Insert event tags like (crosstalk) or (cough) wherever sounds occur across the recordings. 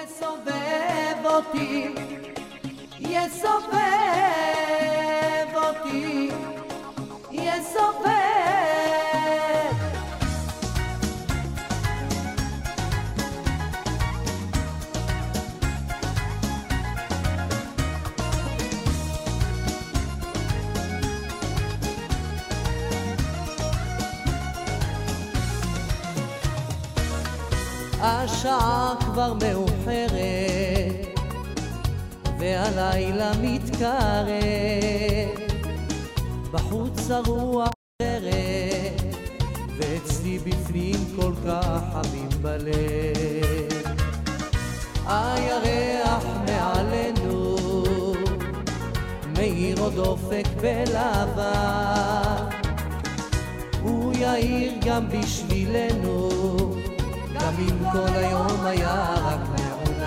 e sove voti, e ver. השעה כבר מאוחרת והלילה מתקרב. בחוץ הרוח אחרת ואצלי בפנים כל כך חמים בלב. הירח מעלינו מאיר עוד אופק בלבן. הוא יאיר גם בשבילנו גם אם כל היום היה רק מעונן.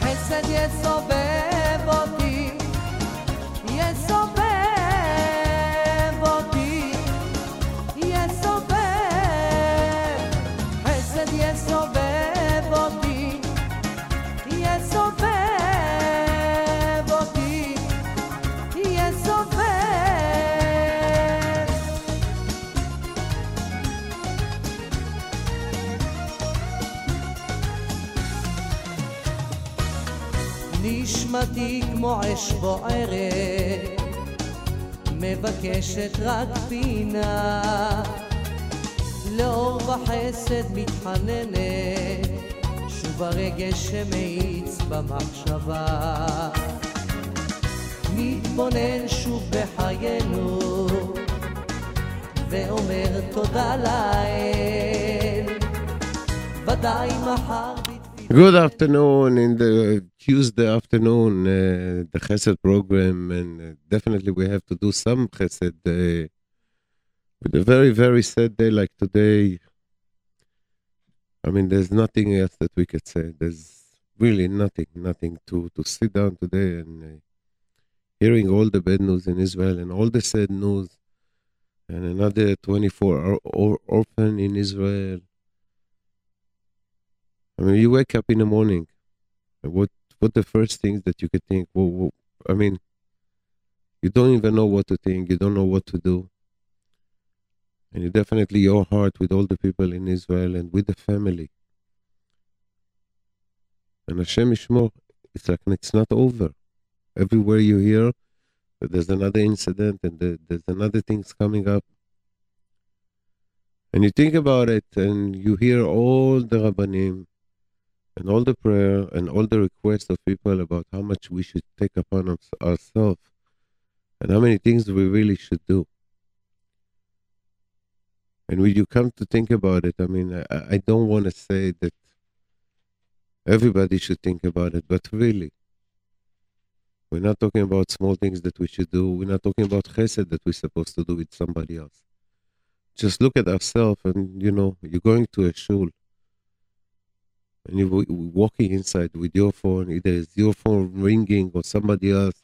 חסד יסובב נשמתי כמו אש בוערת, מבקשת רק פינה, לאור וחסד מתחננת, שוב הרגש שמאיץ במחשבה. מתבונן שוב בחיינו, ואומר תודה לאל, ודאי מחר Good afternoon in the Tuesday afternoon, uh, the Chesed program, and uh, definitely we have to do some Chesed with a very, very sad day like today. I mean, there's nothing else that we could say. There's really nothing, nothing to, to sit down today and uh, hearing all the bad news in Israel and all the sad news, and another 24 or, or, orphan in Israel. I mean, you wake up in the morning. What what the first things that you could think? Well, well, I mean, you don't even know what to think. You don't know what to do. And you definitely your heart with all the people in Israel and with the family. And Hashem Yishmor, it's like it's not over. Everywhere you hear there's another incident and there- there's another things coming up. And you think about it and you hear all the Rabbanim and all the prayer and all the requests of people about how much we should take upon us, ourselves and how many things we really should do. And when you come to think about it, I mean, I, I don't want to say that everybody should think about it, but really, we're not talking about small things that we should do. We're not talking about chesed that we're supposed to do with somebody else. Just look at ourselves, and you know, you're going to a shul, and you're walking inside with your phone. Either it's your phone ringing or somebody else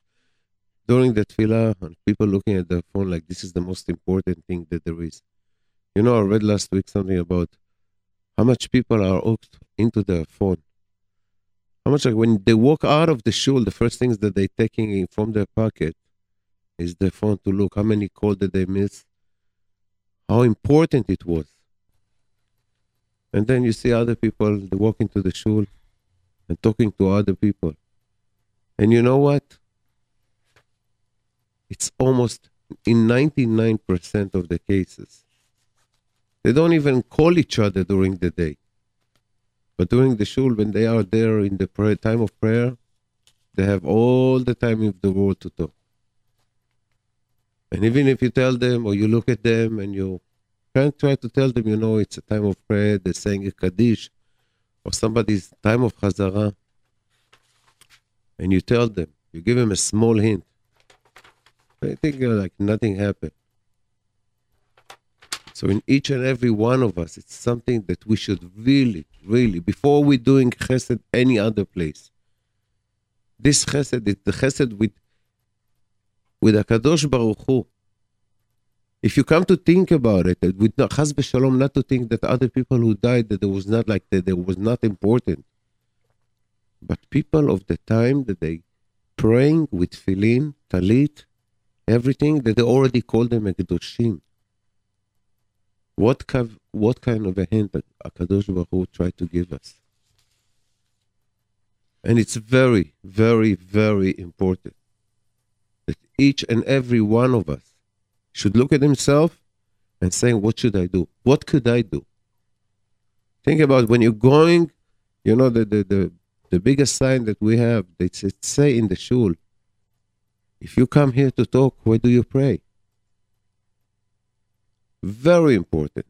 during the tefillah, and people looking at their phone like this is the most important thing that there is. You know, I read last week something about how much people are hooked into their phone. How much like when they walk out of the shul, the first things that they're taking from their pocket is their phone to look how many calls did they miss, how important it was. And then you see other people walking to the shul and talking to other people. And you know what? It's almost in 99% of the cases. They don't even call each other during the day. But during the shul, when they are there in the prayer, time of prayer, they have all the time of the world to talk. And even if you tell them or you look at them and you try to tell them, you know, it's a time of prayer, they're saying a Kaddish, or somebody's time of Chazara, and you tell them, you give them a small hint, I think uh, like nothing happened. So in each and every one of us, it's something that we should really, really, before we're doing chesed any other place. This chesed is the chesed with with Hakadosh Baruch Hu. If you come to think about it, it with not, chas v'shalom, not to think that other people who died that there was not like that, there was not important, but people of the time that they praying with filin, talit, everything that they already called them a kedoshim. What kind, what kind of a hint Akadosh Baruch Hu tried to give us? And it's very, very, very important that each and every one of us should look at himself and say, What should I do? What could I do? Think about when you're going, you know, the, the, the, the biggest sign that we have, they say in the shul, if you come here to talk, where do you pray? Very important.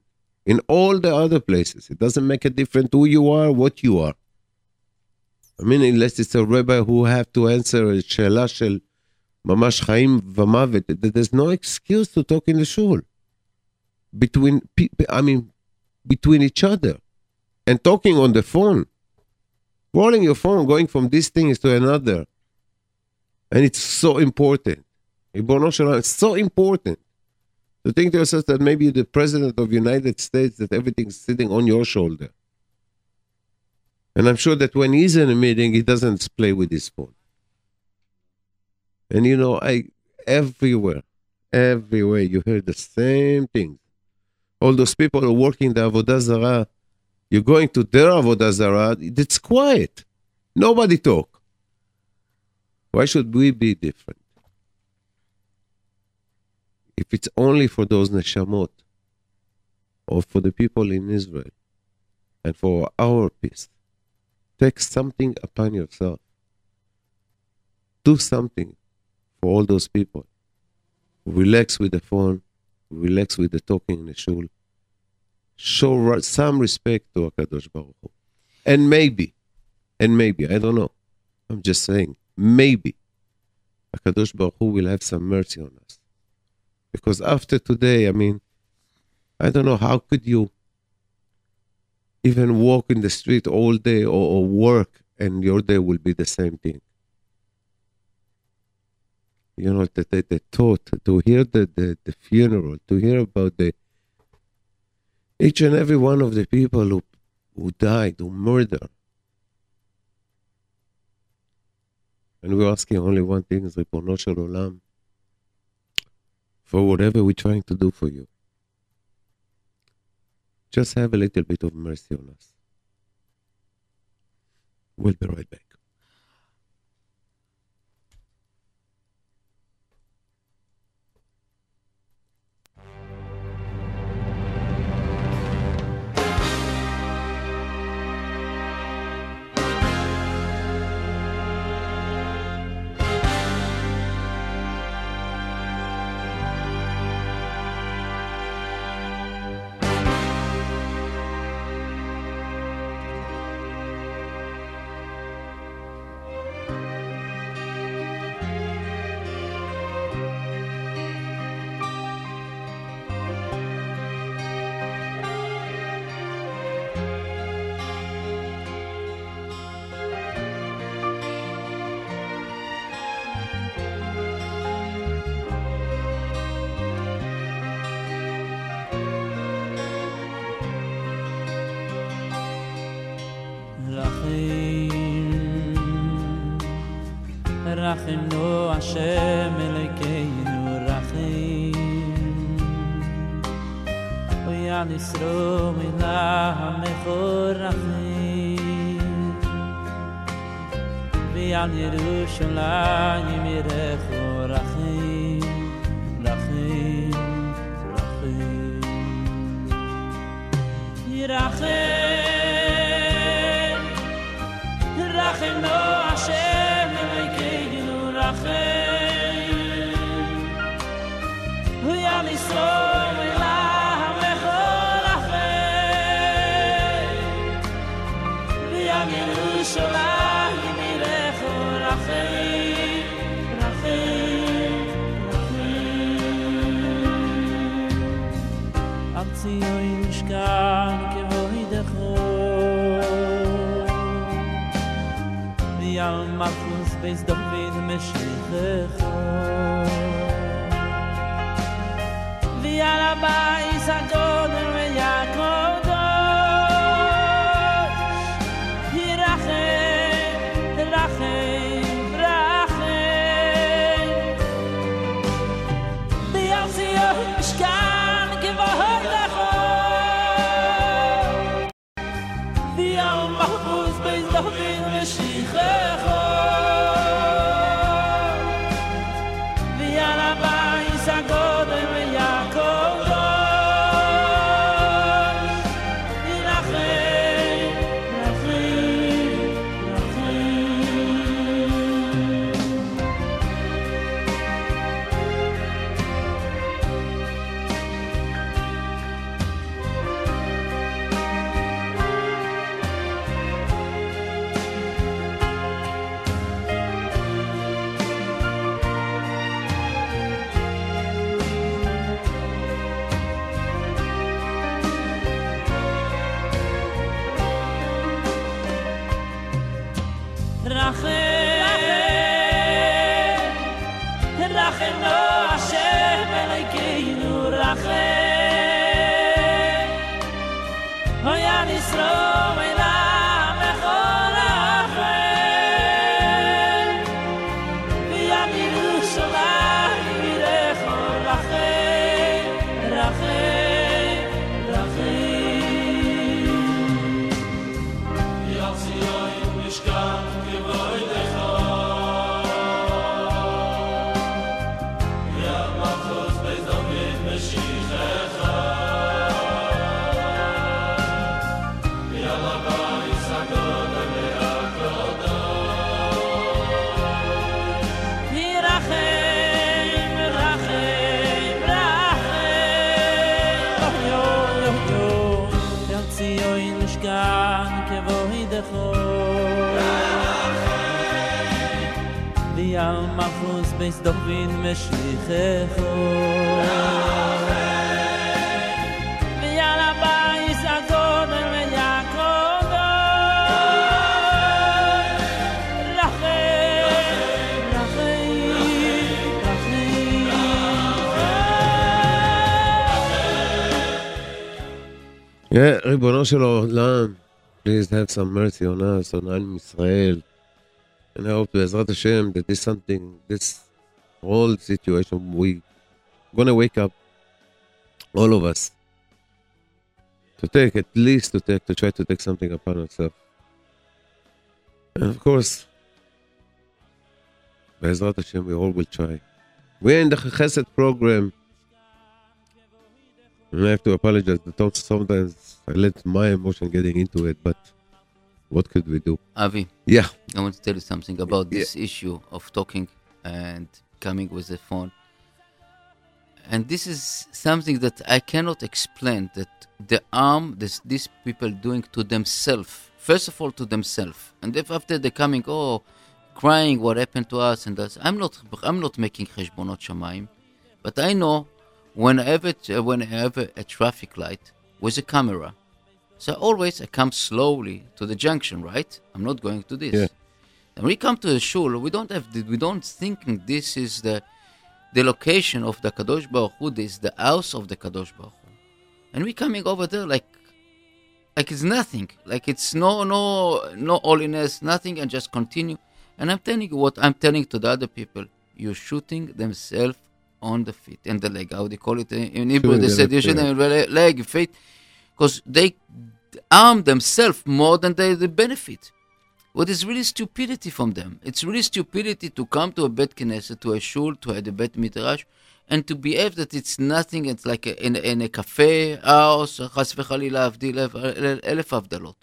In all the other places, it doesn't make a difference who you are, what you are. I mean, unless it's a rabbi who have to answer a שאלה של ממש חיים ומוות, there's no excuse to talk in the shul. Between people, I mean, between each other. And talking on the phone. Rolling your phone, going from these things to another. And it's so important. It's so important to think to yourself that maybe the president of the United States, that everything's sitting on your shoulder. And I'm sure that when he's in a meeting, he doesn't play with his phone. And you know, I everywhere, everywhere you hear the same things. All those people are working the Avodah Zarah, you're going to their Avodah Zarah, it's quiet. Nobody talk. Why should we be different? If it's only for those neshamot, or for the people in Israel, and for our peace, take something upon yourself. Do something for all those people. Relax with the phone, relax with the talking in the shul. Show some respect to Akadosh Baruch Hu. And maybe, and maybe, I don't know. I'm just saying, maybe Akadosh Baruch Hu will have some mercy on us. Because after today, I mean, I don't know how could you even walk in the street all day or, or work and your day will be the same thing you know, the, the, the thought, to hear the, the, the funeral, to hear about the each and every one of the people who, who died, who murdered. And we're asking only one thing, Ribono Shel Olam, for whatever we're trying to do for you. Just have a little bit of mercy on us. We'll be right back. רחמנו השם אלוקינו רחם ויה נסרו מילה המכור רחם ויה ירושלים ירחו רחם רחם רחם ירחם רחמנו של עולם, please have some mercy on us, on עם ישראל. And I hope בעזרת השם that this something, this whole situation, we gonna wake up, all of us, to take, at least to take, to try to take something upon ourselves. And of course, בעזרת השם, we all will try. We're in the Chesed program. I have to apologize. Sometimes I let my emotion getting into it, but what could we do? Avi, Yeah, I want to tell you something about Yeah. this issue of talking and coming with the phone. And this is something that I cannot explain that the harm this these people doing to themselves. First of all, to themselves, and if after they coming, oh, crying, what happened to us and us. I'm not, I'm not making cheshbonot shamayim, but I know whenever, uh, whenever a traffic light with a camera, so always I come slowly to the junction, right? I'm not going to this. Yeah. And we come to the shul, we don't have, the, we don't think this is the, the location of the Kadosh Baruch Hu. This is the house of the Kadosh Baruch Hu, and we coming over there like, like it's nothing, like it's no, no, no holiness, nothing, and just continue. And I'm telling you what I'm telling to the other people: you're shooting themselves on the feet and the leg. How they call it eh, in Hebrew? They said you shouldn't have leg, feet, because they arm themselves more than they, benefit. What is really stupidity from them? It's really stupidity to come to a bet knesset, to a shul, to a bet midrash, and to behave that it's nothing. It's like a, in, in a cafe house, chas v'chalila avdil avdalot.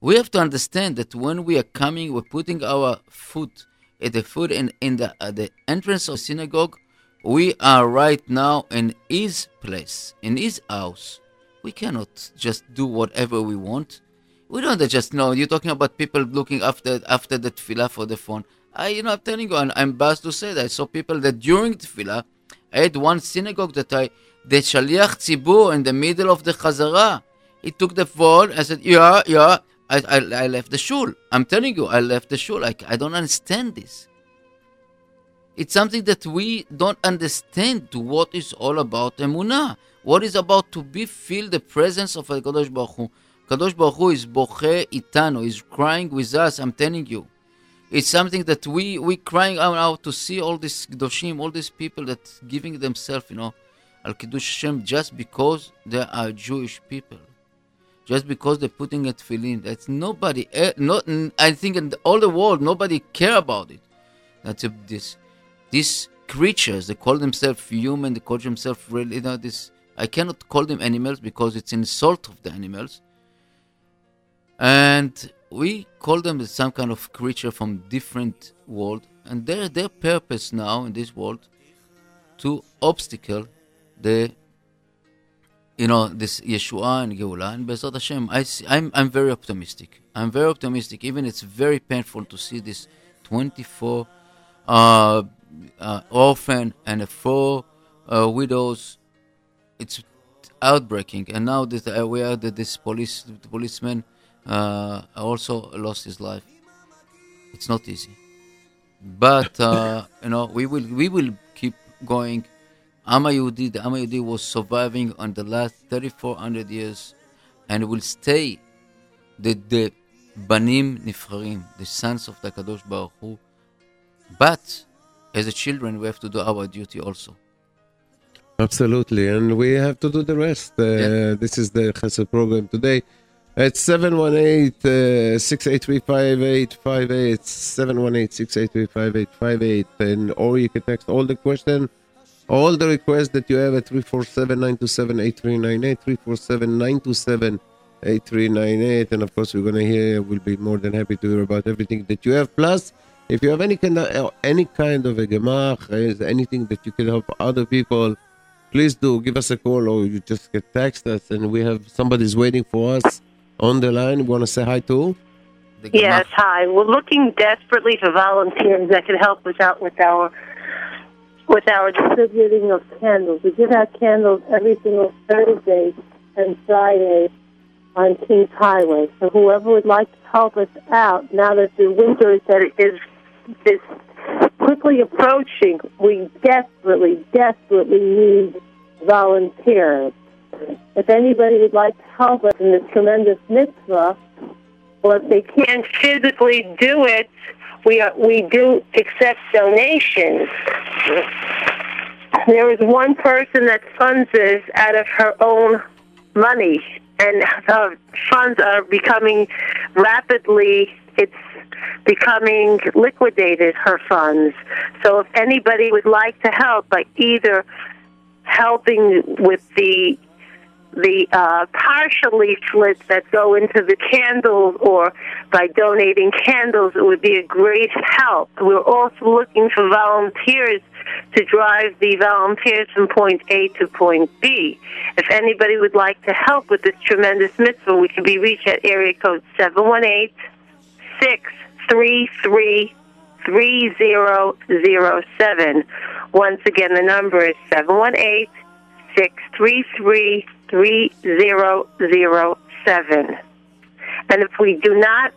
We have to understand that when we are coming, we're putting our foot at the foot and in the, at the entrance of synagogue we are right now in his place, in his house. We cannot just do whatever we want. We don't just know. You're talking about people looking after after the tefillah for the phone. I, you know, I'm telling you, and I'm embarrassed to say that I saw people that during tefillah, I had one synagogue that I, the shaliach tzibur in the middle of the chazara. He took the phone. I said, yeah, yeah. I, I, I left the shul. I'm telling you, I left the shul. Like I don't understand this. It's something that we don't understand what is all about emunah. What is about to be feel the presence of Kadosh Baruch Hu. Kadosh Baruch Hu is boche itano, is crying with us. I'm telling you, it's something that we we crying out, out to see all these kedoshim, all these people that giving themselves, you know, al kiddush Hashem just because they are Jewish people just because they're putting a tefillin. That's nobody, eh, not, I think in all the world, nobody care about it. That's a, this, these creatures, they call themselves human, they call themselves really, you know, this, I cannot call them animals because it's insult of the animals. And we call them some kind of creature from different world, and their their purpose now in this world to obstacle the you know, this Yeshua and Geulah, and Bezrat Hashem, I see, I'm, I'm very optimistic. I'm very optimistic. Even it's very painful to see this 24 uh, uh, orphan and four uh, widows. It's outbreaking, and now that uh, we are that this police the policeman uh, also lost his life. It's not easy, but uh, (laughs) you know we will we will keep going Am Yehudi, the Am Yehudi was surviving on the last 3,400 years and will stay the, the Banim Nifcharim, the sons of the Kadosh Baruch Hu. But as a children, we have to do our duty also. Absolutely, and we have to do the rest. Uh, Yeah. This is the Chesed program today. It's 718 683 5858. 718 683 5858. And or you can text all the question, all the requests that you have at 347 927 8398. 347 927 8398. And of course, we're going to hear, we'll be more than happy to hear about everything that you have. Plus, if you have any kind of, any kind of a gemach, anything that you can help other people, please do give us a call or you just get text us and we have somebody's waiting for us on the line. We want to say hi to. Yes, hi. We're looking desperately for volunteers that can help us out with our with our distributing of candles. We give out candles every single Thursday and Friday on Kings Highway. So whoever would like to help us out now that the winter is that is is quickly approaching, we desperately, desperately need volunteers. If anybody would like to help us in this tremendous mitzvah, or if they can't physically do it, we are, we do accept donations. There is one person that funds this out of her own money, and her funds are becoming rapidly. It's becoming liquidated. Her funds. So if anybody would like to help by either helping with the the uh, partial leaflets that go into the candles or by donating candles, it would be a great help. We're also looking for volunteers to drive the volunteers from point A to point B. If anybody would like to help with this tremendous mitzvah, we can be reached at area code 718 633 3007. Once again, the number is 718 633 3007. And if we do not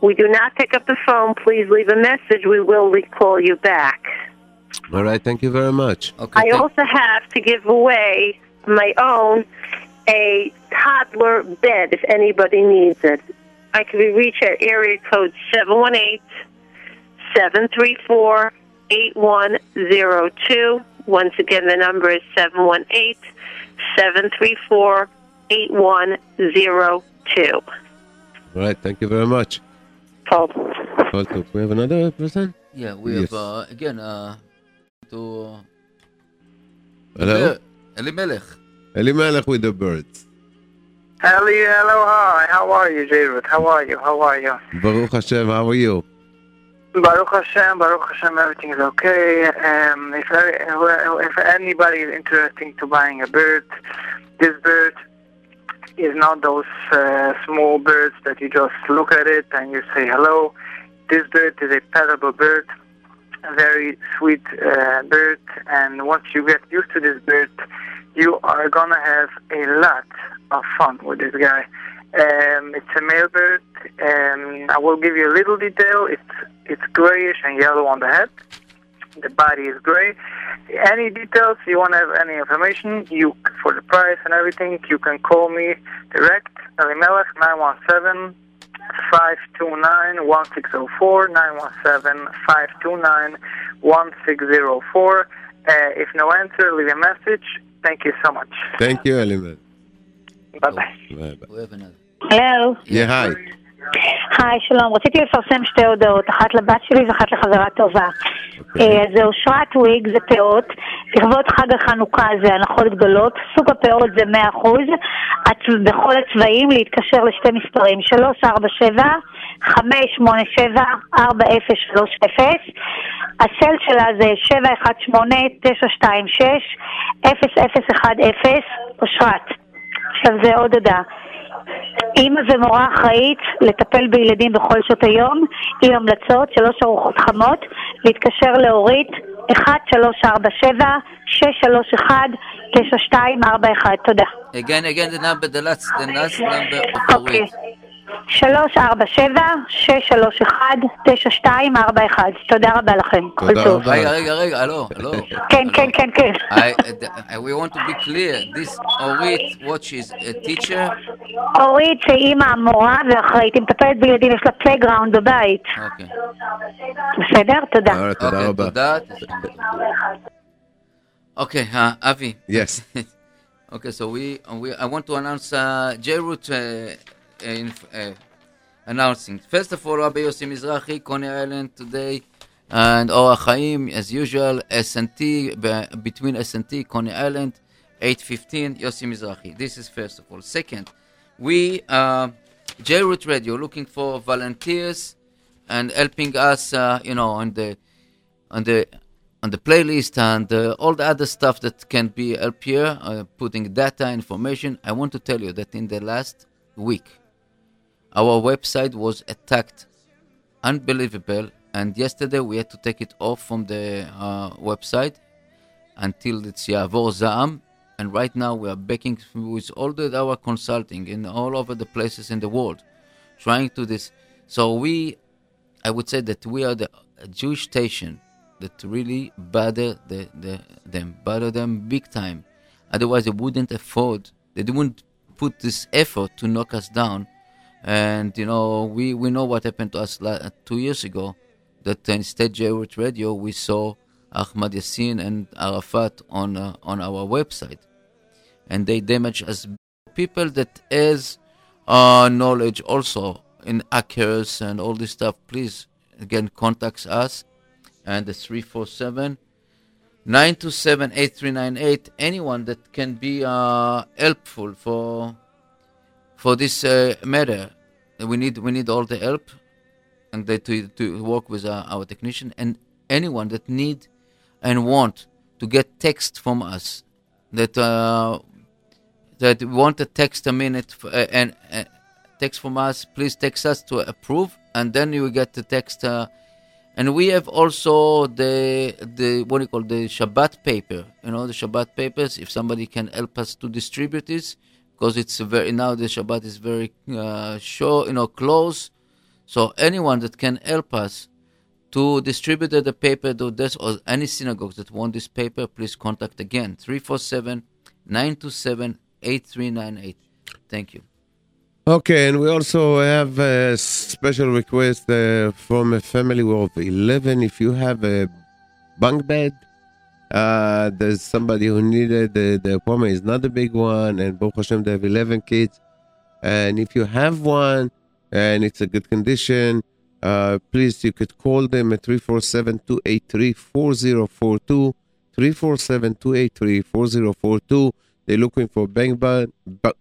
we do not pick up the phone, please leave a message. We will re- call you back. All right, thank you very much. Okay, I thank- also have to give away my own a toddler bed if anybody needs it. I can be reached at area code 718 734 8102. Once again, the number is 718 734 8102. All right, thank you very much. Hold. Hold on. We have another person? yeah, we Yes. have uh, again uh, to Hello? Elimelech. Elimelech with the birds. Hello, hello, hi. How are you, David? How are you? How are you? Baruch Hashem, how are you? Baruch Hashem, Baruch Hashem, everything is okay. Um, if, if anybody is interested to buying a bird, this bird is not those uh, small birds that you just look at it and you say hello. This bird is a petable bird, a very sweet uh, bird, and once you get used to this bird, you are gonna have a lot of fun with this guy. Um, it's a male bird. Um, I will give you a little detail. It's it's grayish and yellow on the head. The body is gray. Any details you want to have any information, you for the price and everything, you can call me direct. Elimelech 917 529 1604 917 529 1604. Uh, If no answer, leave a message. Thank you so much. Thank you, Elimelech. Bye bye. Bye bye. We have another. הלו, Yeah, hi. היי, שלום. רציתי לפרסם שתי הודעות, אחת לבת שלי ואחת לחברה טובה. אה, אז זה אושרת וויג, זה פאות. לכבוד חג החנוכה זה הנחות גדולות. סוג הפאות זה 100%. הצ- בכל הצבעים להתקשר לשתי מספרים, 347 587 4030 הסל שלה זה 718-926-0010 אושרת. עכשיו זה עוד הודעה. אימא ומורה אחראית לטפל בילדים בכל שעות היום, עם המלצות, שלוש ארוחות חמות, להתקשר לאורית 1317-631-9241. תודה. Again, again, the number, the last, the last number of. Orit. 347-631-9241. תודה רבה לכם. תודה. רבה. רגע, רגע, רגע, הלו, הלו. כן, כן, כן, כן. We want to be clear. This Orit, what she's a teacher. אורית זה אימא המורה ואחראית, היא מטפלת בילדים, יש לה פלייגראונד בבית. Okay. בסדר? תודה. תודה Okay, רבה. Okay, uh, Avi. Yes. Okay, (laughs) so we, we I want to announce uh, J-Root uh, announcing. First of all, Rabbi Yossi Mizrahi, Coney Island today, and Ora Chaim, as usual, S&T, between S&T, Coney Island, 8.15, Yossi Mizrahi. This is first of all. Second, we, uh, J-Root Radio, looking for volunteers and helping us, uh, you know, on the on the on the playlist and uh, all the other stuff that can be help here, uh, putting data information. I want to tell you that in the last week, our website was attacked, unbelievable. And yesterday we had to take it off from the uh, website until it's Yavor Zaam. And right now we are backing with all the our consulting in all over the places in the world, trying to this. So we I would say that we are the Jewish station that really bother the, the, them, bother them big time. Otherwise, they wouldn't afford, they wouldn't put this effort to knock us down. And, you know, we, we know what happened to us la- two years ago, that instead Jewish Radio, we saw Ahmad Yassin and Arafat on, uh, on our website. And they damage us people that has uh, knowledge also in hackers and all this stuff, please again contacts us and the 347 927 8398 anyone that can be uh, helpful for for this uh, matter we need we need all the help and they, to, to work with uh, our technician and anyone that need and want to get text from us that uh, that want a text a minute uh, and uh, text from us please text us to approve and then you will get the text uh, and we have also the the what do you call the Shabbat paper. You know the Shabbat papers if somebody can help us to distribute this because it's very now the Shabbat is very uh, short you know close so anyone that can help us to distribute the paper to this or any synagogues that want this paper, please contact again 347 927 8398. Thank you. Okay, and we also have a special request uh, from a family of 11. If you have a bunk bed, uh, there's somebody who needed the, the apartment is not a big one, and Baruch Hashem, they have 11 kids. And if you have one and it's a good condition, uh, please, you could call them at 347 283 4042. 347 283 4042. They're looking for bed. bu-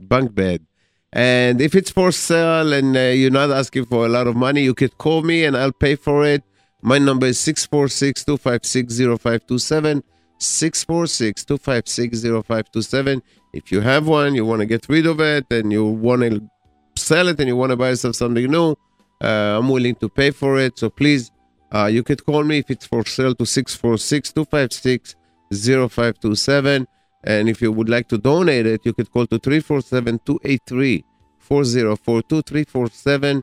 bunk bed. And if it's for sale and uh, you're not asking for a lot of money, you could call me and I'll pay for it. My number is 646 256 0527. 646 256 0527. If you have one, you want to get rid of it, and you want to sell it and you want to buy yourself something new, uh, I'm willing to pay for it. So please, uh, you could call me if it's for sale to 646 256 0527. And if you would like to donate it, you could call to 347 283 4042. 347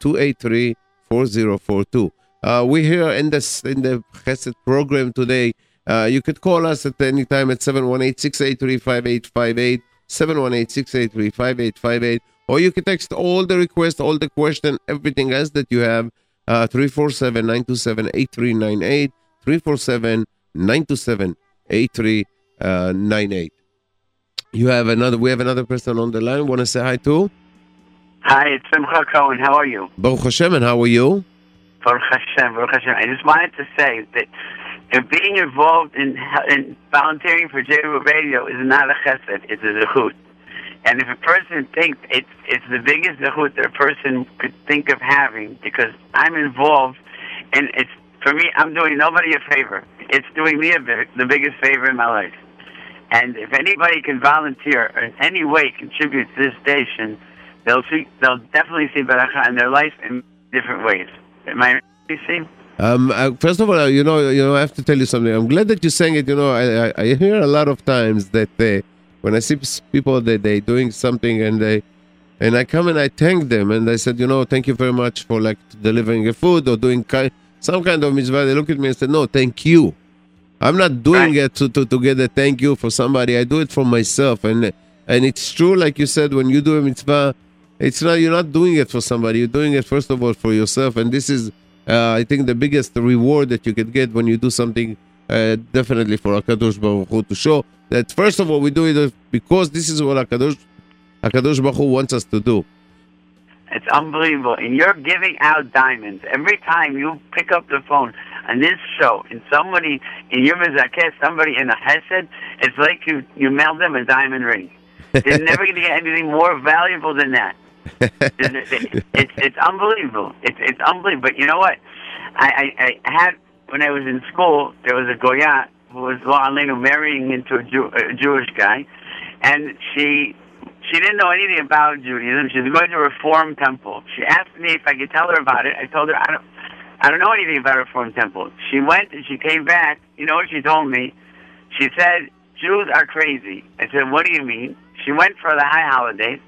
283 4042. Uh, we're here in this in the Chesed program today. Uh, you could call us at any time at 718-683-5858, 718-683-5858, or you can text all the requests, all the question, everything else that you have, uh, 347-927-8398, 347-927-8398. You have another, we have another person on the line. Want to say hi to? Hi, it's Simcha Cohen. How are you? Baruch Hashem, and how are you? Baruch Hashem, Baruch Hashem. I just wanted to say that being involved in, in volunteering for j Radio is not a chesed, it's a zechut. And if a person thinks it's it's the biggest zechut that a person could think of having, because I'm involved, and it's for me, I'm doing nobody a favor. It's doing me a big, the biggest favor in my life. And if anybody can volunteer or in any way contribute to this station, they'll see, they'll definitely see beracha in their life in different ways. Am I? Um, uh, first of all, uh, you know, you know, I have to tell you something. I'm glad that you're saying it. You know, I, I, I hear a lot of times that they, when I see people that they doing something and they, and I come and I thank them and I said, you know, thank you very much for like delivering a food or doing ki- some kind of mitzvah. They look at me and said, no, thank you. I'm not doing Right. it to, to, to get a thank you for somebody. I do it for myself. And and it's true, like you said, when you do a mitzvah, it's not you're not doing it for somebody. You're doing it first of all for yourself. And this is, uh, I think, the biggest reward that you could get when you do something. Uh, definitely for Hakadosh Baruch Hu to show that first of all we do it because this is what Hakadosh Hakadosh Baruch Hu wants us to do. It's unbelievable. And you're giving out diamonds. Every time you pick up the phone on this show and somebody in your mizakeh, somebody in a hesed, it's like you, you mailed them a diamond ring. (laughs) They're never going to get anything more valuable than that. It's, it's, it's, unbelievable. It's, it's unbelievable. But you know what? I, I, I had, when I was in school, there was a Goya who was La'alenu marrying into a, Jew, a Jewish guy. And she she didn't know anything about Judaism. She was going to a Reform temple. She asked me if I could tell her about it. I told her I don't, I don't know anything about Reform temple. She went and she came back. You know what she told me? She said Jews are crazy. I said, what do you mean? She went for the high holidays.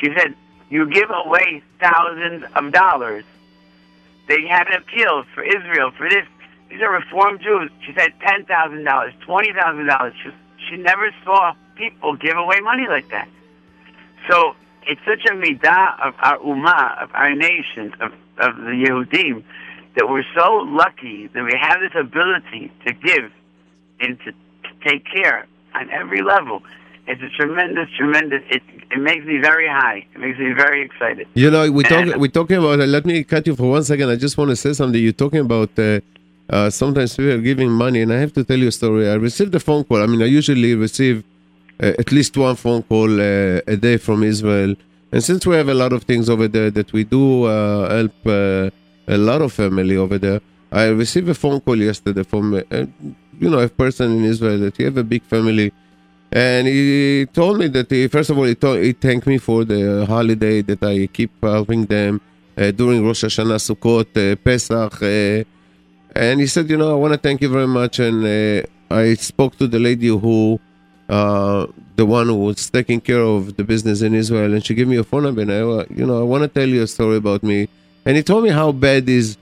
She said you give away thousands of dollars. They had an appeal for Israel for this. These are Reform Jews. She said ten thousand dollars, twenty thousand dollars. She she never saw people give away money like that. So it's such a midah of our ummah, of our nation, of, of the Yehudim, that we're so lucky that we have this ability to give and to, to take care on every level. It's a tremendous, tremendous. It it makes me very high. It makes me very excited. You know, we talk, And- we're talking about. let me cut you for one second. I just want to say something. You're talking about uh, uh, sometimes people are giving money, and I have to tell you a story. I received a phone call. I mean, I usually receive uh, at least one phone call uh, a day from Israel, and since we have a lot of things over there that we do uh, help uh, a lot of family over there, I received a phone call yesterday from uh, you know a person in Israel that he have a big family. And he told me that he, first of all, he, told, he thanked me for the holiday that I keep helping them uh, during Rosh Hashanah, Sukkot, uh, Pesach. Uh, and he said, you know, I want to thank you very much. And uh, I spoke to the lady who, uh, the one who was taking care of the business in Israel, and she gave me a phone number. And I, uh, you know, I want to tell you a story about me. And he told me how bad is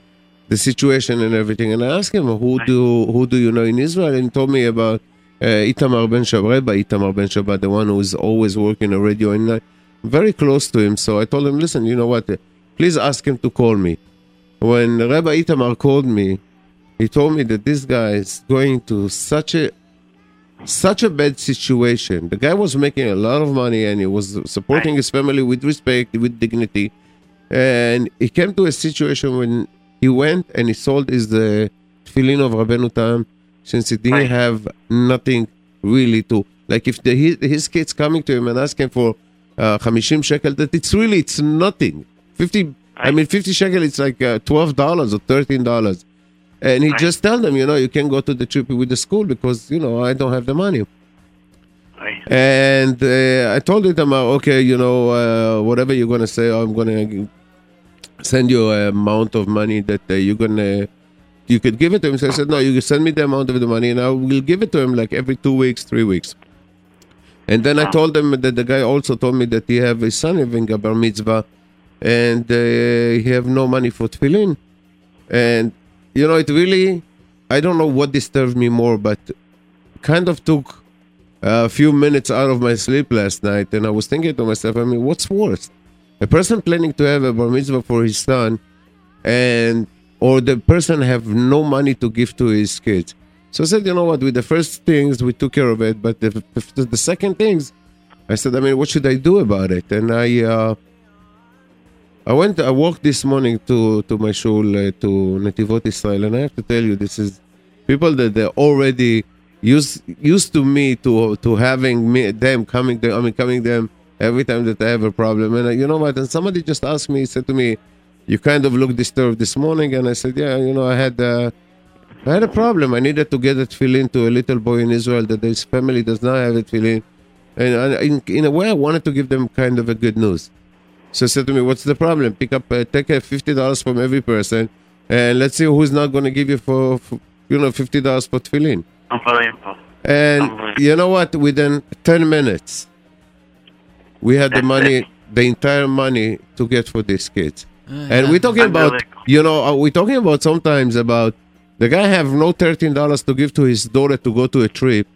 the situation and everything. And I asked him, who do who do you know in Israel? And he told me about Itamar Ben Shabbat, Rabbi Itamar Ben Shabbat, the one who is always working on radio, and very close to him. So I told him, listen, you know what? Please ask him to call me. When Rabbi Itamar called me, he told me that this guy is going to such a such a bad situation. The guy was making a lot of money and he was supporting his family with respect, with dignity. And he came to a situation when he went and he sold his uh, tefillin of Rabbeinu Tam since he didn't Right. have nothing really to like if the, his, his kids coming to him and asking for uh, 50 shekel that it's really it's nothing 50 i mean 50 shekel it's like uh, 12 dollars or 13 dollars and he Right. just tell them you know you can go to the trip with the school because you know i don't have the money Right. and uh, I told him, uh, okay, you know, uh, whatever you're gonna say, I'm gonna send you an amount of money that uh, you're gonna, you could give it to him. So I said, no, you can send me the amount of the money, and I will give it to him like every two weeks, three weeks. And then I told him that the guy also told me that he have a son having a bar mitzvah, and uh, he have no money for tefillin, and you know, it really, I don't know what disturbed me more, but kind of took a few minutes out of my sleep last night, and I was thinking to myself, I mean, what's worse? A person planning to have a bar mitzvah for his son, and or the person have no money to give to his kids. So I said, you know what? With the first things, we took care of it, but the, the, the second things, I said, I mean, what should I do about it? And I, uh, I went, I walked this morning to to my shul uh, to Netivot Israel, and I have to tell you, this is people that they're already used used to me to to having me them coming I mean coming them every time that I have a problem. And uh, you know what? And somebody just asked me, said to me, "You kind of look disturbed this morning," and I said, "Yeah, you know, I had." Uh, I had a problem. I needed to get it fill to a little boy in Israel that his family does not have it fill in. And I- in, in a way, I wanted to give them kind of a good news. So he said to me, What's the problem? Pick up, uh, take a $50 from every person, and let's see who's not going to give you for, for, you know, $50 for tefillin. Unbelievable. And you know what? Within 10 minutes, we had the money, the entire money to get for these kids. And we're talking about, Unbelievable. you know, uh, we're talking about sometimes about the guy have no thirteen dollars to give to his daughter to go to a trip,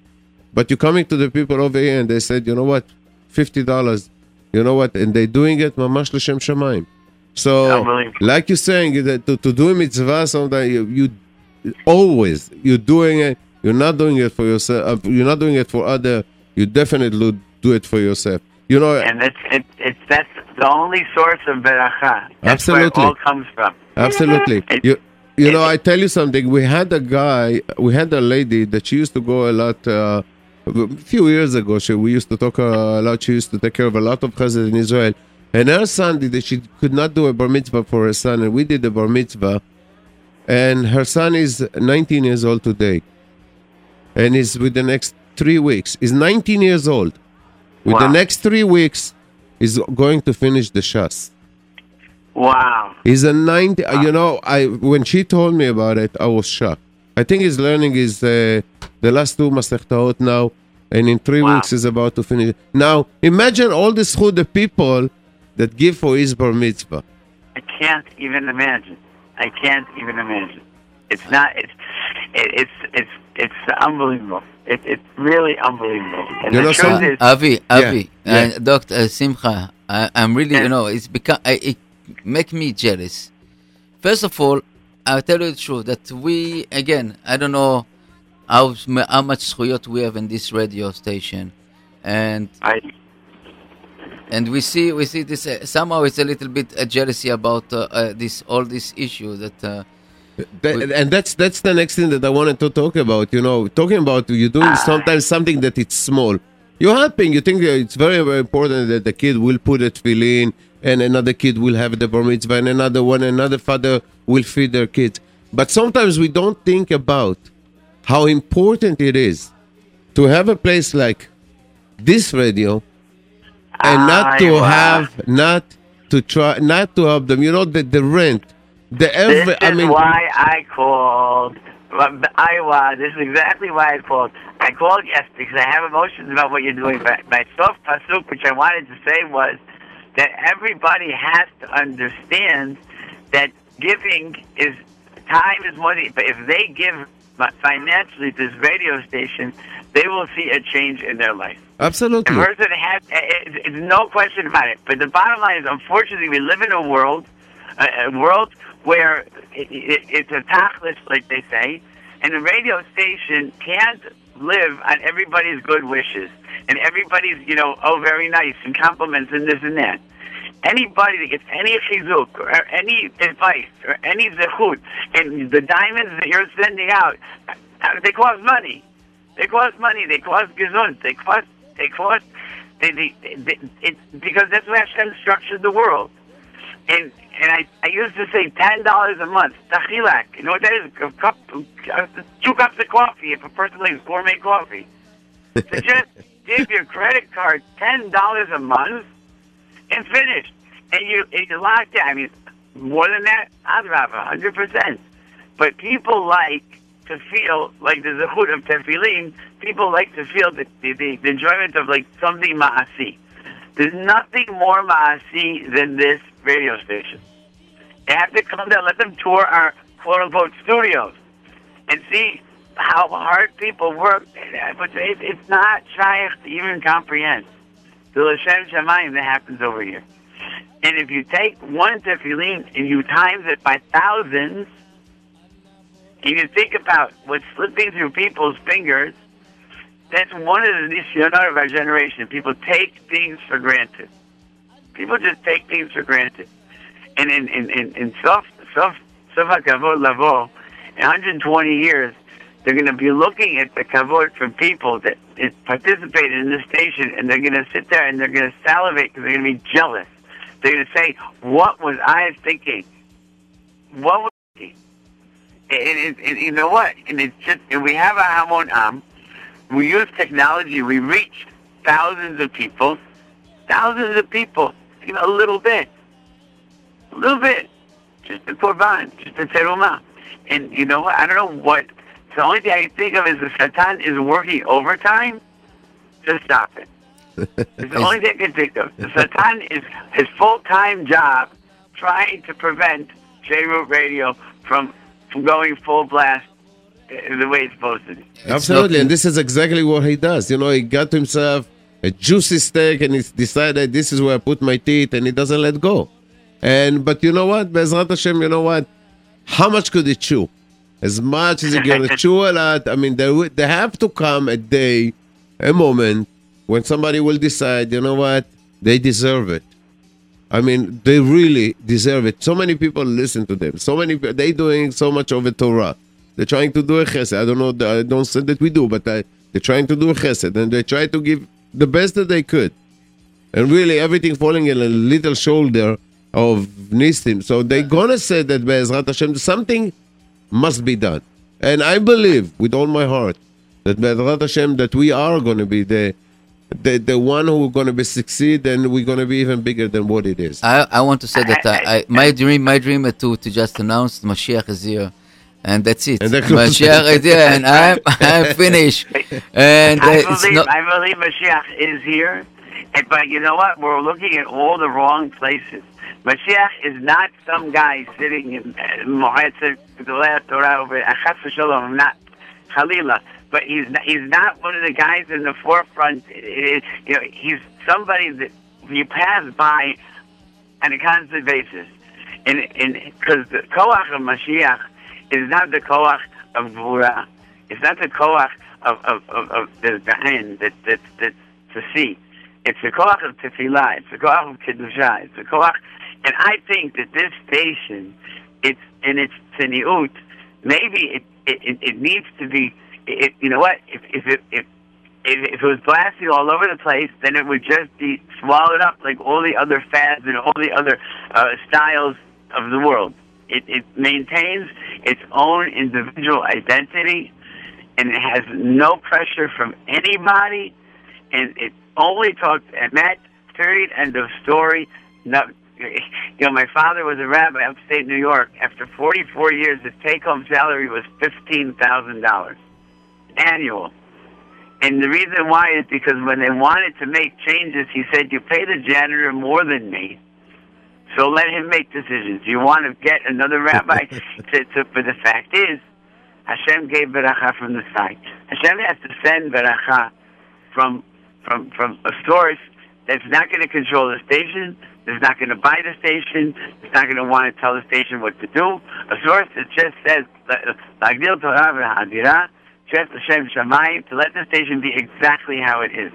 but you're coming to the people over here and they said, you know what, fifty dollars, you know what, and they're doing it mamash l'shem shamayim. So, like you're saying, that to, to do a mitzvah, sometimes you, you always you're doing it. You're not doing it for yourself. uh, You're not doing it for other. You definitely do it for yourself. You know, And it's it, it's that's the only source of beracha. That's where Absolutely. it all comes from. Absolutely. (laughs) It- You you know, I tell you something. We had a guy, we had a lady that she used to go a lot. Uh, a few years ago, she we used to talk a lot. She used to take care of a lot of chesed in Israel. And her son did. She could not do a bar mitzvah for her son, and we did the bar mitzvah. And her son is 19 years old today, and is with the next three weeks. He's 19 years old. With the next three weeks, he's going to finish the shas. Wow. He's a 90. uh, You know, I when she told me about it, I was shocked. I think he's learning his uh, the last two Masechtaot now, and in three Wow. weeks he's about to finish. Now, imagine all this who the people that give for his bar mitzvah. I can't even imagine. I can't even imagine. It's not. It's it, it's it's it's unbelievable. It, it's really unbelievable. And You the know, truth some- is, Avi, Avi, yeah. uh, Doctor Simcha, I, I'm really, Yeah. you know, it's become, I, it make me jealous. First of all, I'll tell you the truth that we, again, I don't know how, how much zchuyot we have in this radio station, and I and we see we see this uh, somehow it's a little bit uh, jealousy about uh, uh, this all this issue that uh, That- and that's that's the next thing that I wanted to talk about. You know, talking about you doing ah. sometimes something that it's small. You're helping. You think it's very very important that the kid will put a tefillin, and another kid will have the bar mitzvah, and another one, another father will feed their kids. But sometimes we don't think about how important it is to have a place like this radio, and not to have not to try not to help them. You know the the rent. The This is I mean, why I called Well, Iowa. This is exactly why I called. I called yes because I have emotions about what you're doing. But my soft pasuk, which I wanted to say, was that everybody has to understand that giving is time is money. But if they give financially to this radio station, they will see a change in their life. The absolutely. person has, it, it's no question about it. But the bottom line is, unfortunately, we live in a world, a, a world where it, it, it's a tachlis, like they say, and the radio station can't live on everybody's good wishes and everybody's, you know, oh, very nice and compliments and this and that. Anybody that gets any chizuk or any advice or any zechut, and the diamonds that you're sending out, uh, they cost money. They cost money. They cost gesund. They cost. They cost. They, they, they, it's because that's why Hashem structured the world. And and I, I used to say ten dollars a month. Tachilak. You know what that is? A cup, uh, two cups of coffee if a person likes gourmet coffee. So just (laughs) give your credit card ten dollars a month and finish. And you and you're locked in. I mean, more than that, I'd have a hundred percent. But people like to feel like the zechut of tefillin. People like to feel the, the, the, the enjoyment of like something maasi. There's nothing more maasi than this radio station. They have to come down, let them tour our quote unquote studios and see how hard people work. But it's not shayach to even comprehend the Lashem Shamayim that happens over here. And if you take one tefillin and you times it by thousands, and you think about what's slipping through people's fingers, that's one of the nisyanot of our generation. People take things for granted. People just take things for granted. And in in in, in Sof Sof Sofa Kavod Lavo, in 120 years, they're going to be looking at the kavod from people that participated in this station, and they're going to sit there and they're going to salivate because they're going to be jealous. They're going to say, "What was I thinking? What was I thinking?" And, and, and you know what? And it's just and we have a Hamon Am. We use technology. We reach thousands of people, thousands of people. You know, a little bit, a little bit, just a korban, just a teruma. And you know what? I don't know what. The only thing I can think of is the Satan is working overtime. Just stop it. It's the only thing I can think of. The (laughs) Satan is his full-time job trying to prevent J-Root Radio from from going full blast uh, the way it's supposed to be. Absolutely, and this is exactly what he does. You know, he got himself a juicy steak, and it's decided this is where I put my teeth, and it doesn't let go. And but you know what, Bezrat Hashem, you know what? How much could he chew? As much as he gonna (laughs) chew a lot. I mean, there there have to come a day, a moment when somebody will decide. You know what? They deserve it. I mean, they really deserve it. So many people listen to them. So many they doing so much of a Torah. They're trying to do a chesed. I don't know. I don't say that we do, but I, they're trying to do a chesed, and they try to give the best that they could. And really, everything falling in a little shoulder of Nissim. So they're gonna say that Be'ezrat Hashem, something must be done. And I believe with all my heart that Be'ezrat Hashem, that we are gonna be the the, the one who going to be succeed and we're going to be even bigger than what it is. I, I want to say that uh, I, I, my dream my dream is to, to just announce Mashiach is here, and that's it. And that- Mashiach is here, and I'm I'm (laughs) finished. And uh, I believe not. I believe Mashiach is here, and, but you know what? We're looking at all the wrong places. Mashiach is not some guy sitting in uh, Mohetzer Gedolei Torah over Achas V'Shalom. I'm not Chalila, but he's not, he's not one of the guys in the forefront. It- it- you know, he's somebody that you pass by on a constant basis, and and because the koach of Mashiach is not the koach of Gvura, it's not the koach of of of, of the behind that that that to see. It's the koach of tefillah. It's the koach of kedusha. It's the koach, and I think that this station, it's in its tzeniut, maybe it it, it, needs to be. It, you know what? If if it if if, if it was blasting all over the place, then it would just be swallowed up like all the other fads and all the other uh, styles of the world. It, it maintains its own individual identity, and it has no pressure from anybody, and it only talks at that period end of story. No, (laughs) you know, my father was a rabbi upstate New York. After 44 years, his take-home salary was fifteen thousand dollars annual. And the reason why is because when they wanted to make changes, he said, "You pay the janitor more than me, so let him make decisions. You want to get another rabbi (laughs) to, to?" But the fact is, Hashem gave beracha from the side. Hashem has to send beracha from from from a source that's not going to control the station, that's not going to buy the station, that's not going to want to tell the station what to do. A source that just says, "Lagdil Torah v'hadira." Just Hashem Shamayim to let the station be exactly how it is.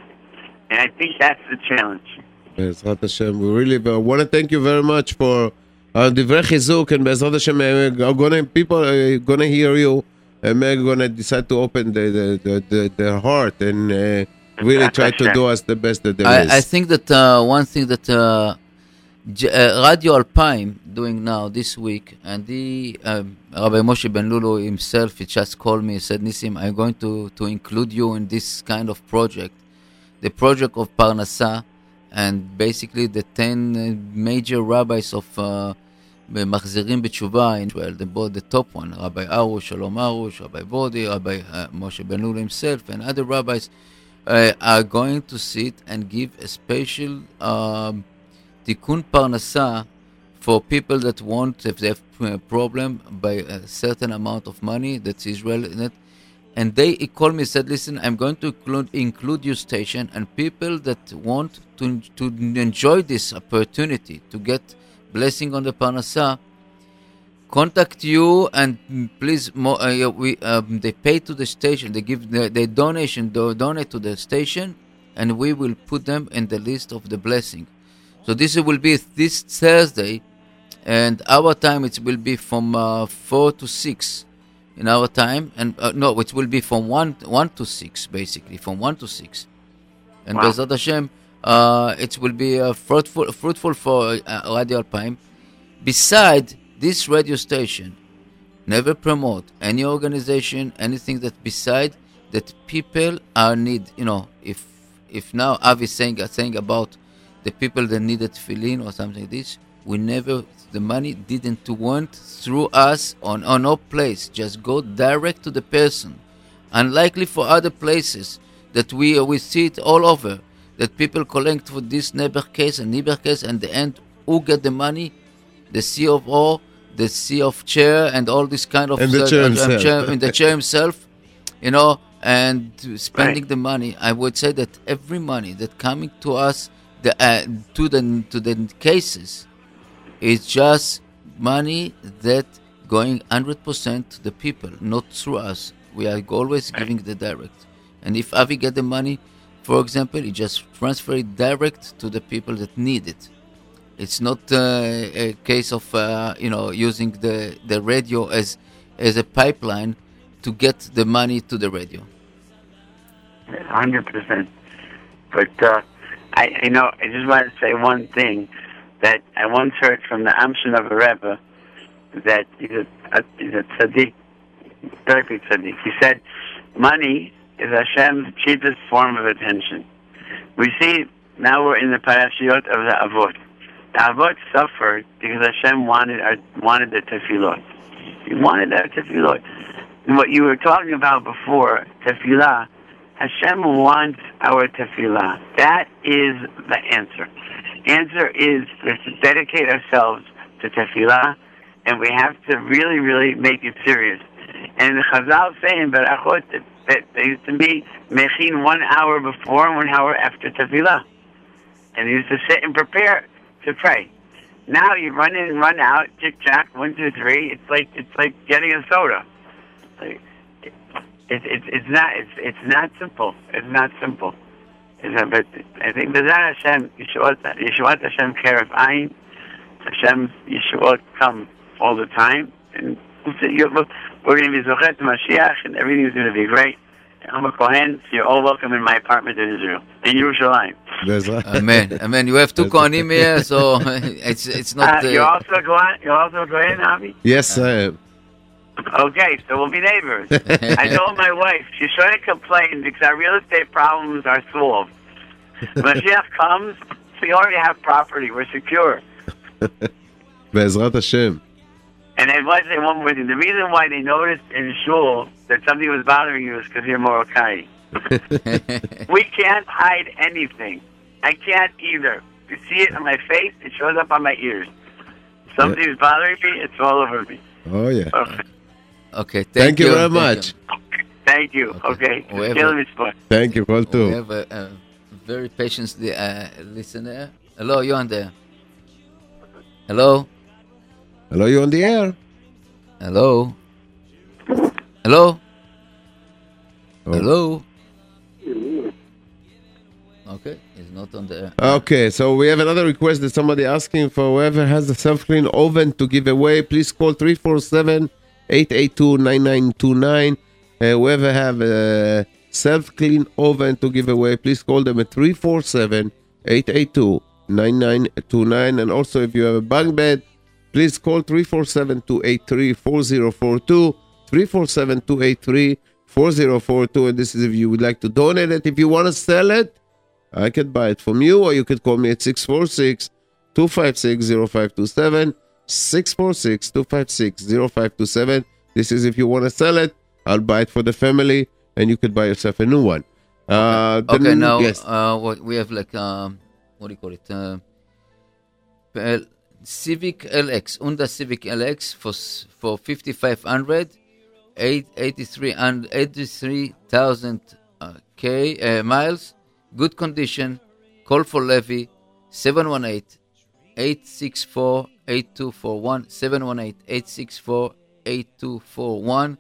And I think that's the challenge. Bezrat Hashem, we really uh, want to thank you very much for uh, divrei chizuk and Bezrat Hashem, uh, are gonna, people are going to hear you and they're going to decide to open the, the, the, the, their heart and uh, really try to do us the best that there is. I, I think that uh, one thing that uh, J- uh, Radio Alpine doing now this week, and the um, Rabbi Moshe Ben Lulu himself, he just called me and said, Nissim, I'm going to, to include you in this kind of project, the project of Parnassa, and basically the 10 uh, major rabbis of uh, מחזירים בתשובה in Israel, the, both the top one, Rabbi Arush, Shalom Arush, Rabbi Bodi, Rabbi uh, Moshe Ben Lulu himself, and other rabbis uh, are going to sit and give a special um, tikkun parnasa for people that want, if they have a problem by a certain amount of money that's Israel in it, and they called me said, "Listen, I'm going to include, include your station, and people that want to to enjoy this opportunity to get blessing on the parnasa contact you and please uh, we um, they pay to the station. They give the, the donation do, donate to the station and we will put them in the list of the blessing. So this will be this thursday and our time it will be from uh, 4 to 6 in our time and uh, no it will be from 1 1 to 6 basically from 1 to 6 and Wow. Bezrat Hashem, uh, it will be uh, fruitful, fruitful for uh, Radio Alpine. Beside this radio station, never promote any organization, anything that beside that people are need. You know, if if now Avi saying uh, saying about the people that needed tefillin or something like this, we never the money didn't went through us on on no place. Just go direct to the person. Unlikely for other places that we uh, we see it all over that people collect for this neighbor case and neighbor case and the end who get the money the CFO the C of chair and all this kind of And the uh, chair himself. chair- and the chair himself you know and spending Right. the money I would say that every money that coming to us the uh, to the to the cases is just money that going 100% to the people, not through us. We are always giving the direct. And if Avi get the money, for example, he just transfer it direct to the people that need it. It's not uh, a case of uh, you know using the, the radio as as a pipeline to get the money to the radio. hundred percent. But uh, I, you know, I just want to say one thing that I once heard from the Amshinover Rebbe that he's a, he's a tzaddik, big tzaddik. He said, "Money is Hashem's cheapest form of attention." We see now we're in the parashiyot of the Avot. The Avot suffered because Hashem wanted our, wanted the tefillot. He wanted our tefillot. And what you were talking about before, tefillah, Hashem wants our tefillah. That is the answer. Answer is to dedicate ourselves to tefillah, and we have to really, really make it serious. And the Chazal say in Berachot that, that there used to be mechin one hour before and one hour after tefillah. And they used to sit and prepare to pray. Now you run in and run out, tick tack, one, two, three. It's like it's like getting a soda. Like, it, it, it, it's not it's it's not simple. It's not simple. It's, but I think Bezrat Hashem, Yeshuot, Yeshuot Hashem Keref Ayin, Hashem's Yeshuot come all the time, and we'll see- you're- going to be Zochet Mashiach, and everything's going to be great. I'm a Kohen, so you're all welcome in my apartment in Israel, in Yerushalayim. Bezrat- Amen. Amen. You have two Kohanim here, so (laughs) it's it's not. Uh, Uh, you're also going, you're also going, Avi? yes, I am. Okay, so we'll be neighbors. I told my (laughs) wife she shouldn't complain because our real estate problems are solved. When Mashiach comes, we already have property. We're secure. (laughs) Bezrat Hashem. And I want to say one more thing. The reason why they noticed in shul that something was bothering you is because you're Moroccan. (laughs) we can't hide anything. I can't either. You see it on my face, it shows up on my ears. Something is bothering me, it's all over me. Oh, yeah. Okay. okay. Thank, Thank you very thank much. Thank you. Okay. Okay. Whoever- Kill. Thank you, Kol We have a, a very patient uh, listener. Hello, you on there? Hello, Hello, you on the air? hello, hello, Oh. hello. Okay, it's not on the air. Okay, so we have another request that somebody asking for whoever has a self-clean oven to give away. Please call 347-882-9929. Uh, whoever have a self-clean oven to give away, please call them at 347-882-9929. And also, if you have a bunk bed, please call 347-283-4042. 347-283-4042. And this is if you would like to donate it. If you want to sell it, I could buy it from you, or you could call me at 646 256 0527. 646 256 0527. This is if you want to sell it, I'll buy it for the family, and you could buy yourself a new one. Uh, the Okay, now yes. uh, what we have like um, what do you call it? Uh, Civic LX, Honda Civic LX for for 5500, eight- 83 and 83,000 uh, K uh, miles, good condition. Call for Levy 718 864 8241 718 864 8241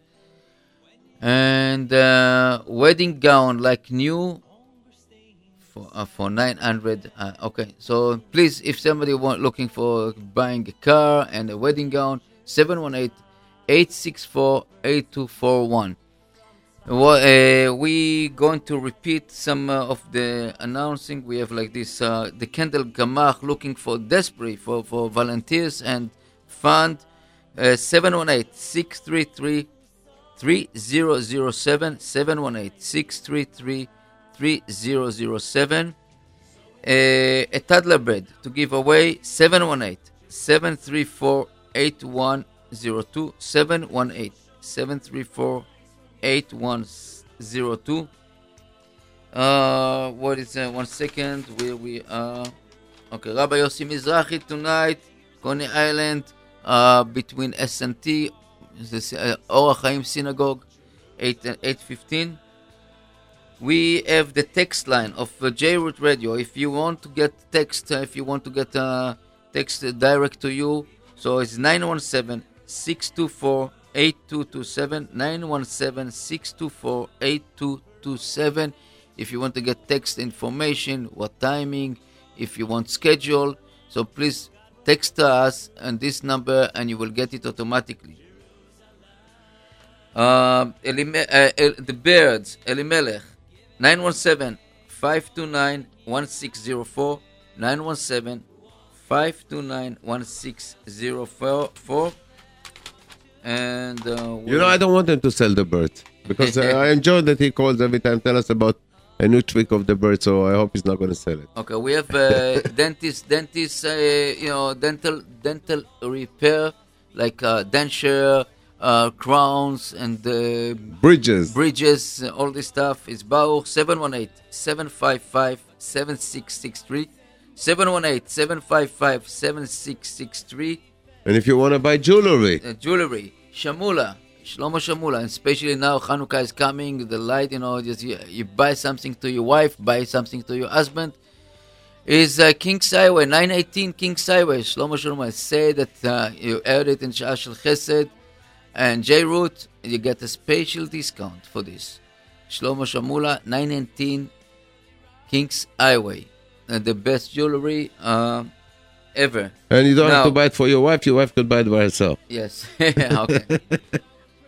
and uh, wedding gown like new for uh, for 900 uh, okay. So please if somebody want looking for buying a car and a wedding gown 718 864 8241 well, uh, we going to repeat some uh, of the announcing. We have like this: uh, the Kendall Gamach looking for desperate for, for volunteers and fund. Uh, 718-633 3007 718-633 3007 uh, a toddler bed to give away 718 734 8102 718 734 8102 uh what is uh, one second where we are. Okay rabbi yossi mizrahi tonight coney island uh between s&t this uh, Chaim synagogue 8 and 815 we have the text line of uh, J-Root Radio. If you want to get text, uh, if you want to get uh, text direct to you, so it's 917 624 8227. 917 624 8227. If you want to get text information, what timing, if you want schedule, so please text us on this number and you will get it automatically. Uh, Elime- uh, El- the birds, Elimelech, 917 529 1604. 917 529 1604. And uh, You know, I don't want him to sell the bird because uh, I (laughs) enjoy that he calls every time, tell us about a new trick of the bird. So I hope he's not going to sell it. Okay, we have uh, (laughs) dentist, dentist, uh, you know, dental, dental repair, like uh, denture, uh, crowns, and uh, Bridges. bridges, all this stuff. Is Baruch 718 755 7663. 718 755 7663. And if you want to buy jewelry, uh, jewelry, Shamula, Shlomo Shamula, especially now Hanukkah is coming, the light, you know, just you, you buy something to your wife, buy something to your husband. Is uh, King's Highway, 918 King's Highway. Shlomo Shalom say that uh, you heard it in Shah Shel Chesed and J Root, you get a special discount for this. Shlomo Shamula, 918 King's Highway. Uh, the best jewelry uh, ever. and you don't have to buy it for your wife, your wife could buy it by herself. Yes. (laughs) okay.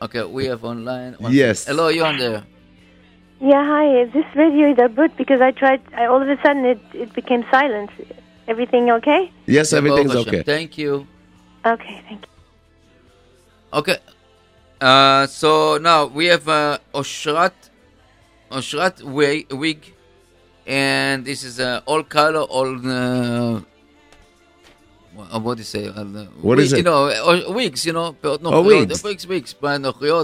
Okay, we have online. one Yes. second. Hello, you on there? Yeah, hi. Is this radio the boot? Because I tried, I, all of a sudden it, it became silent. Everything okay? Yes, everything's Baruch okay. Thank you. Okay, thank you. Okay. Uh, so now we have uh, Oshrat, Oshrat wig, wig, and this is uh, all color, all. Uh, wha- what do you say? Uh, What is it? You know, uh, wigs. You know, peot Oh, wigs. wigs, wigs,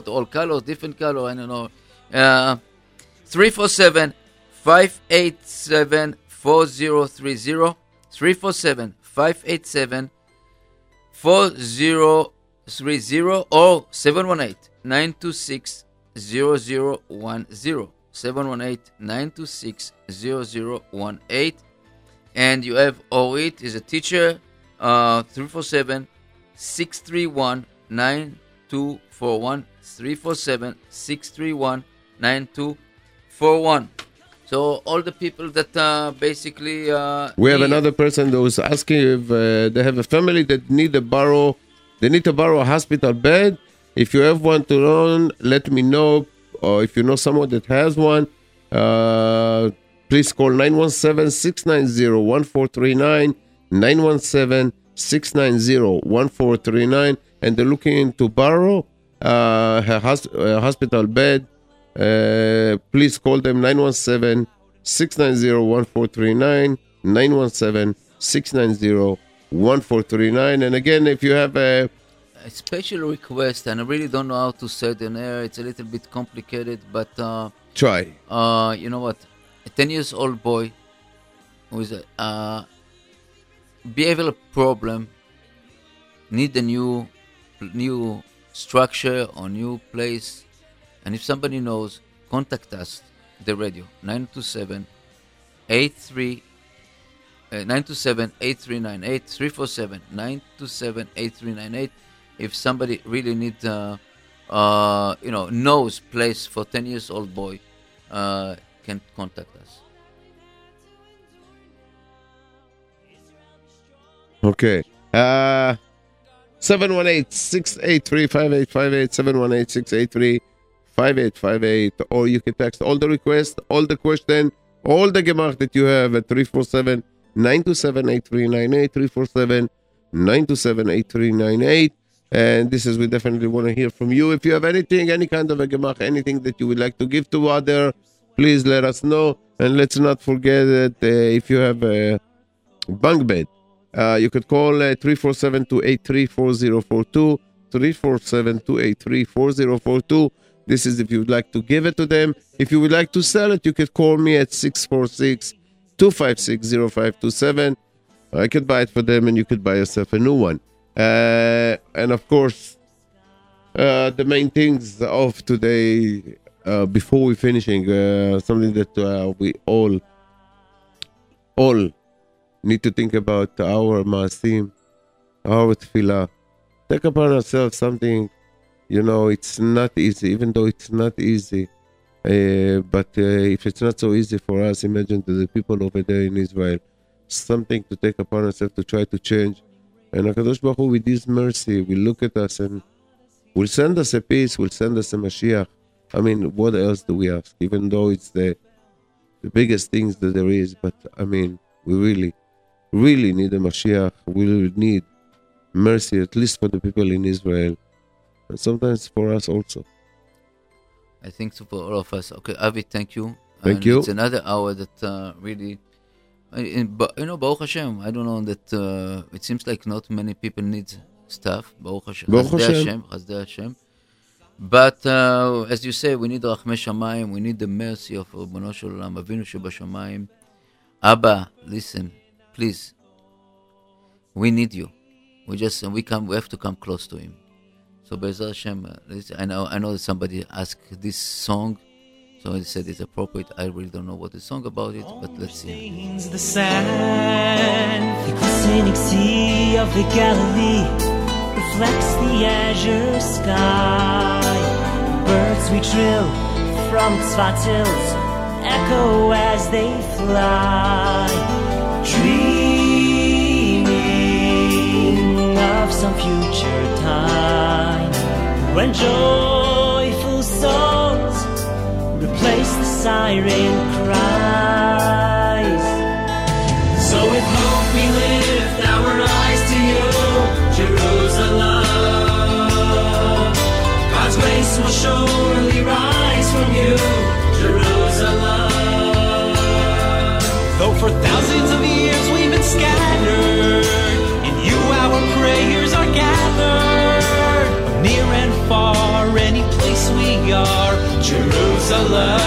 all colors, different color. I don't know. Uh, three four seven five eight seven four zero three zero. Three four seven five eight seven 4030 or 718 926 0010. 718 926 0018. And you have Orit is a teacher, uh, 347 631 9241. 347 631 9241. So all the people that uh, basically uh, We have need- another person that was asking if uh, they have a family that need to borrow, they need to borrow a hospital bed. If you have one to loan, let me know. Or if you know someone that has one, uh, please call 917-690-1439, 917-690-1439, and they're looking to borrow uh, a, a hospital bed. Uh, please call them 917 690 1439 917 690 1439 and again if you have a a special request, and I really don't know how to say it in air. It's a little bit complicated, but uh, try uh, you know what? A 10 years old boy who is a uh, behavioral problem need a new new structure or new place, and if somebody knows, contact us, the radio 927 83 uh, 927 8398 347 927 8398 if somebody really needs uh, uh, you know knows place for 10 years old boy uh, can contact us Okay. Uh 718-683-5858, 718-683-5858, or you can text all the requests, all the question, all the gemach that you have at 347-927-8398, 347-927-8398. And this is, we definitely want to hear from you. If you have anything, any kind of a gemach, anything that you would like to give to other, please let us know. And let's not forget that uh, if you have a bunk bed, uh, you could call uh, 347-283-4042, 347-283-4042. This is if you would like to give it to them. If you would like to sell it, you could call me at 646-256-0527. I could buy it for them and you could buy yourself a new one. Uh, and of course, uh, the main things of today, uh, before we finishing, uh, something that uh, we all, all need to think about our maasim, our tefillah. Take upon ourselves something, you know, it's not easy, even though it's not easy. Uh, but uh, if it's not so easy for us, imagine to the people over there in Israel, something to take upon ourselves to try to change. And HaKadosh Baruch Hu, with His mercy, will look at us and will send us a peace, will send us a Mashiach. I mean, what else do we ask? Even though it's the the biggest things that there is, but I mean, we really, really need a Mashiach. We need mercy, at least for the people in Israel, and sometimes for us also. I think so for all of us. Okay, Avi, thank you. Thank And you. It's another hour that uh, really, in, but you know, Baruch Hashem. I don't know that uh, it seems like not many people need stuff. Baruch Hashem. Baruch Hashem. Hashem. Hashem. But uh, as you say, we need Rachmei Shamayim. We need the mercy of Rabbono Shel Olam, Avinu Shebashamayim. Abba, listen, please. We need you. We just we come. We have to come close to Him. So Be'ezrat Hashem, uh, I know I know somebody asked this song, so I said it's appropriate. I really don't know what the song about it, but let's see. The sand. The sea of the Galilee reflects the azure sky. Birds we trill from echo as they fly. Dreaming of some future time when joyful songs replace the siren cries. So with hope we lift our eyes to you, Jerusalem. God's grace will surely rise from you, Jerusalem. For thousands of years we've been scattered, in you our prayers are gathered. Near and far, any place we are, Jerusalem.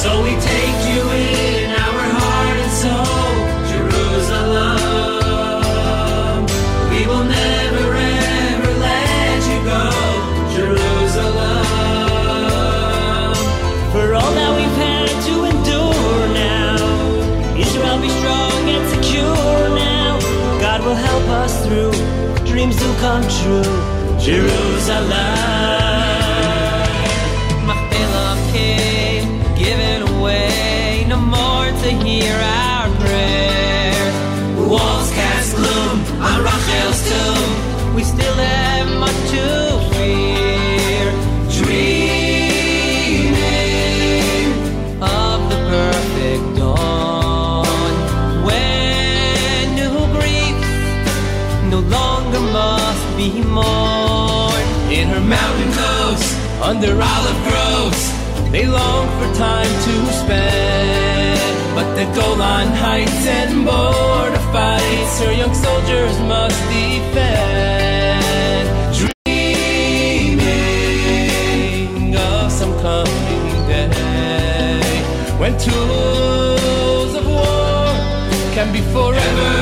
So we take you in help us through, dreams to come true, Jerusalem. Under olive groves, they long for time to spend. But the Golan Heights and border fights, her young soldiers must defend. Dreaming of some coming day when tools of war can be forever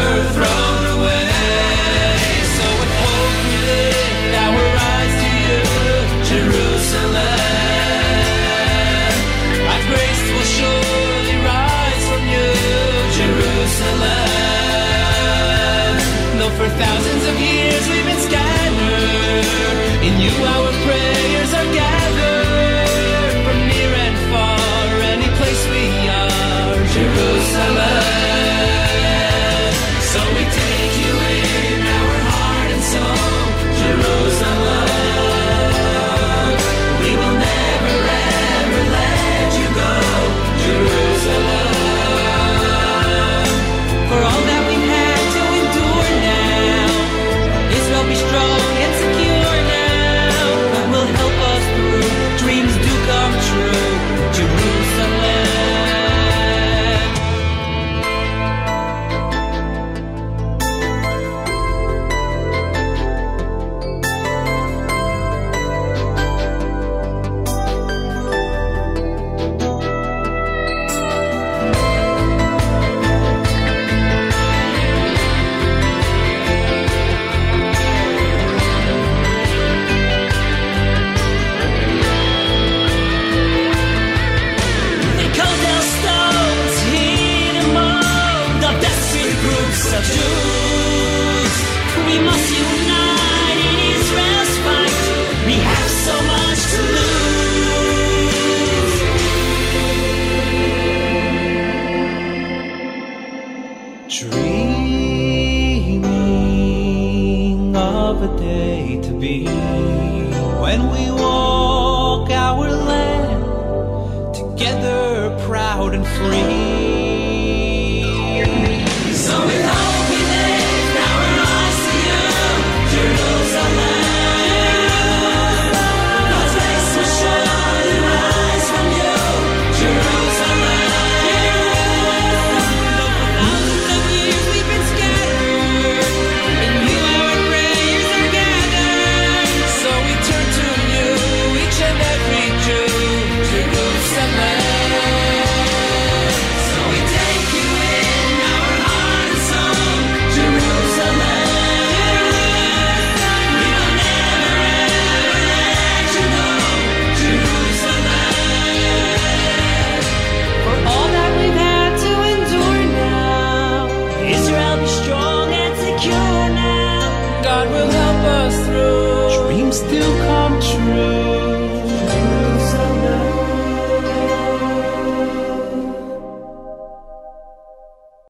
for thousands of years.